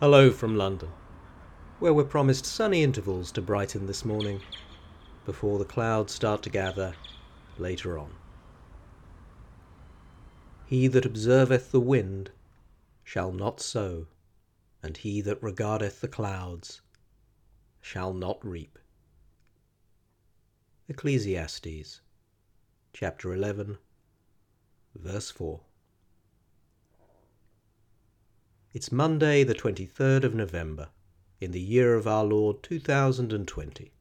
Hello from London, where we're promised sunny intervals to brighten this morning before the clouds start to gather later on. He that observeth the wind shall not sow, and he that regardeth the clouds shall not reap. Ecclesiastes chapter 11, verse 4. It's Monday, the 23rd of November, in the year of our Lord 2020.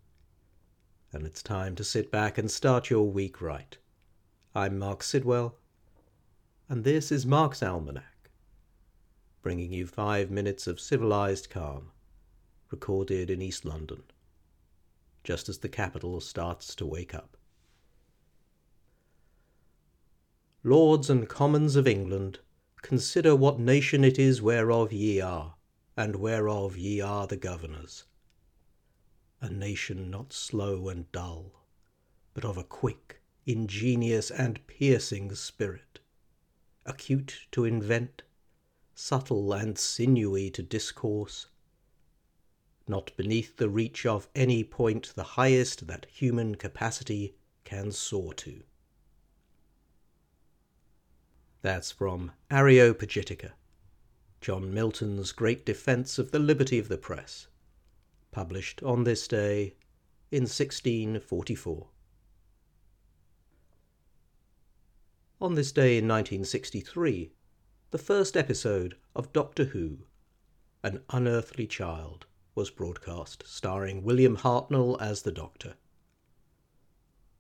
And it's time to sit back and start your week right. I'm Marc Sidwell, and this is Marc's Almanac, bringing you five minutes of civilized calm, recorded in East London, just as the capital starts to wake up. Lords and Commons of England, Consider what nation it is whereof ye are, and whereof ye are the governors. A nation not slow and dull, but of a quick, ingenious, and piercing spirit, acute to invent, subtle and sinewy to discourse, not beneath the reach of any point the highest that human capacity can soar to. That's from Areopagitica, John Milton's great defence of the liberty of the press, published on this day in 1644. On this day in 1963, the first episode of Doctor Who, An Unearthly Child, was broadcast, starring William Hartnell as the Doctor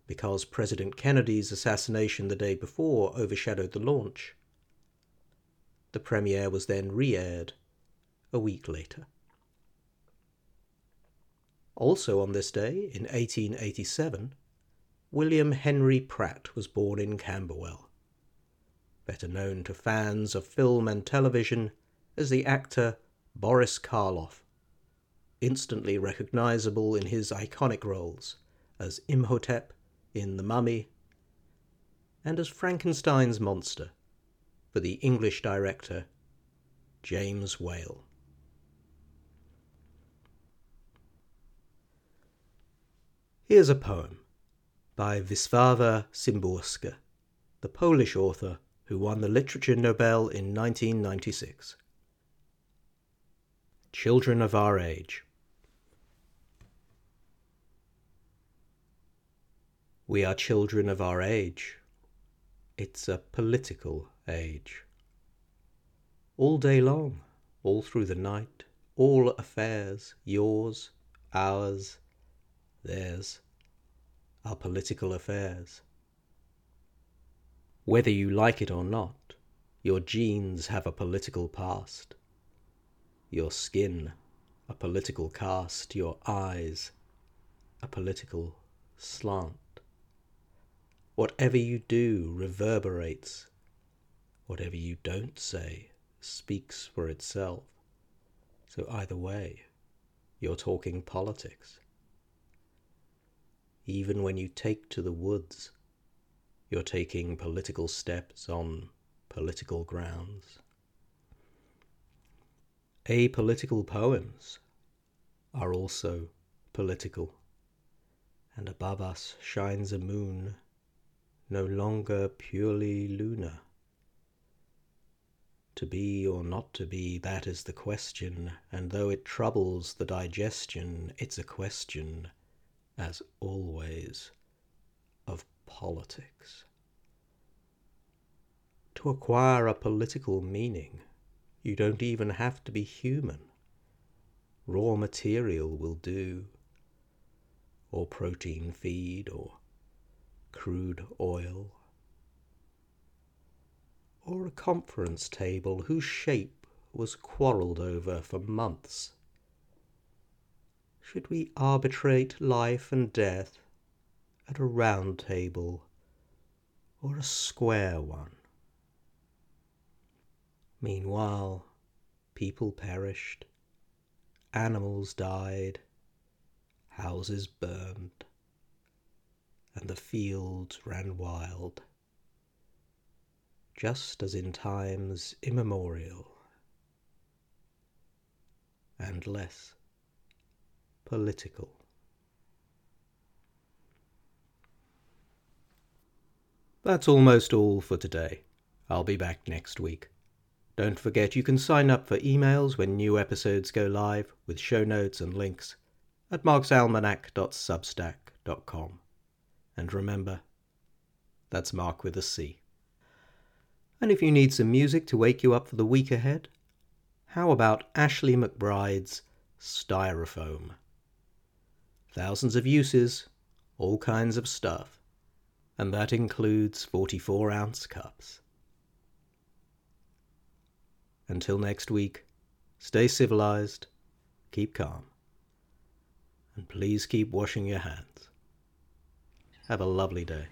because President Kennedy's assassination the day before overshadowed the launch. The premiere was then re aired a week later. Also on this day, in 1887, William Henry Pratt was born in Camberwell, better known to fans of film and television as the actor Boris Karloff, instantly recognizable in his iconic roles as Imhotep in The Mummy, and as Frankenstein's monster for the English director James Whale. Here's a poem by Wisława Szymborska, the Polish author who won the Literature Nobel in 1996. Children of Our Age. We are children of our age. It's a political age. All day long, all through the night, all affairs, yours, ours, theirs, are political affairs. Whether you like it or not, your genes have a political past. Your skin, a political cast, your eyes, a political slant. Whatever you do reverberates. Whatever you don't say speaks for itself. So either way, you're talking politics. Even when you take to the woods, you're taking political steps on political grounds. Apolitical poems are also political, and above us shines a moon no longer purely lunar. To be or not to be, that is the question, and though it troubles the digestion, it's a question, as always, of politics. To acquire a political meaning, you don't even have to be human. Raw material will do, or protein feed, or crude oil, or a conference table whose shape was quarrelled over for months? Should we arbitrate life and death at a round table or a square one? Meanwhile, people perished, animals died, houses burned and the fields ran wild, just as in times immemorial. and less political. That's almost all for today. I'll be back next week. Don't forget you can sign up for emails when new episodes go live with show notes and links at marcsalmanac.substack.com. And remember, that's Marc with a C. And if you need some music to wake you up for the week ahead, how about Ashley McBryde's Styrofoam? Thousands of uses, all kinds of stuff, and that includes 44 ounce cups. Until next week, stay civilized, keep calm, and please keep washing your hands. Have a lovely day.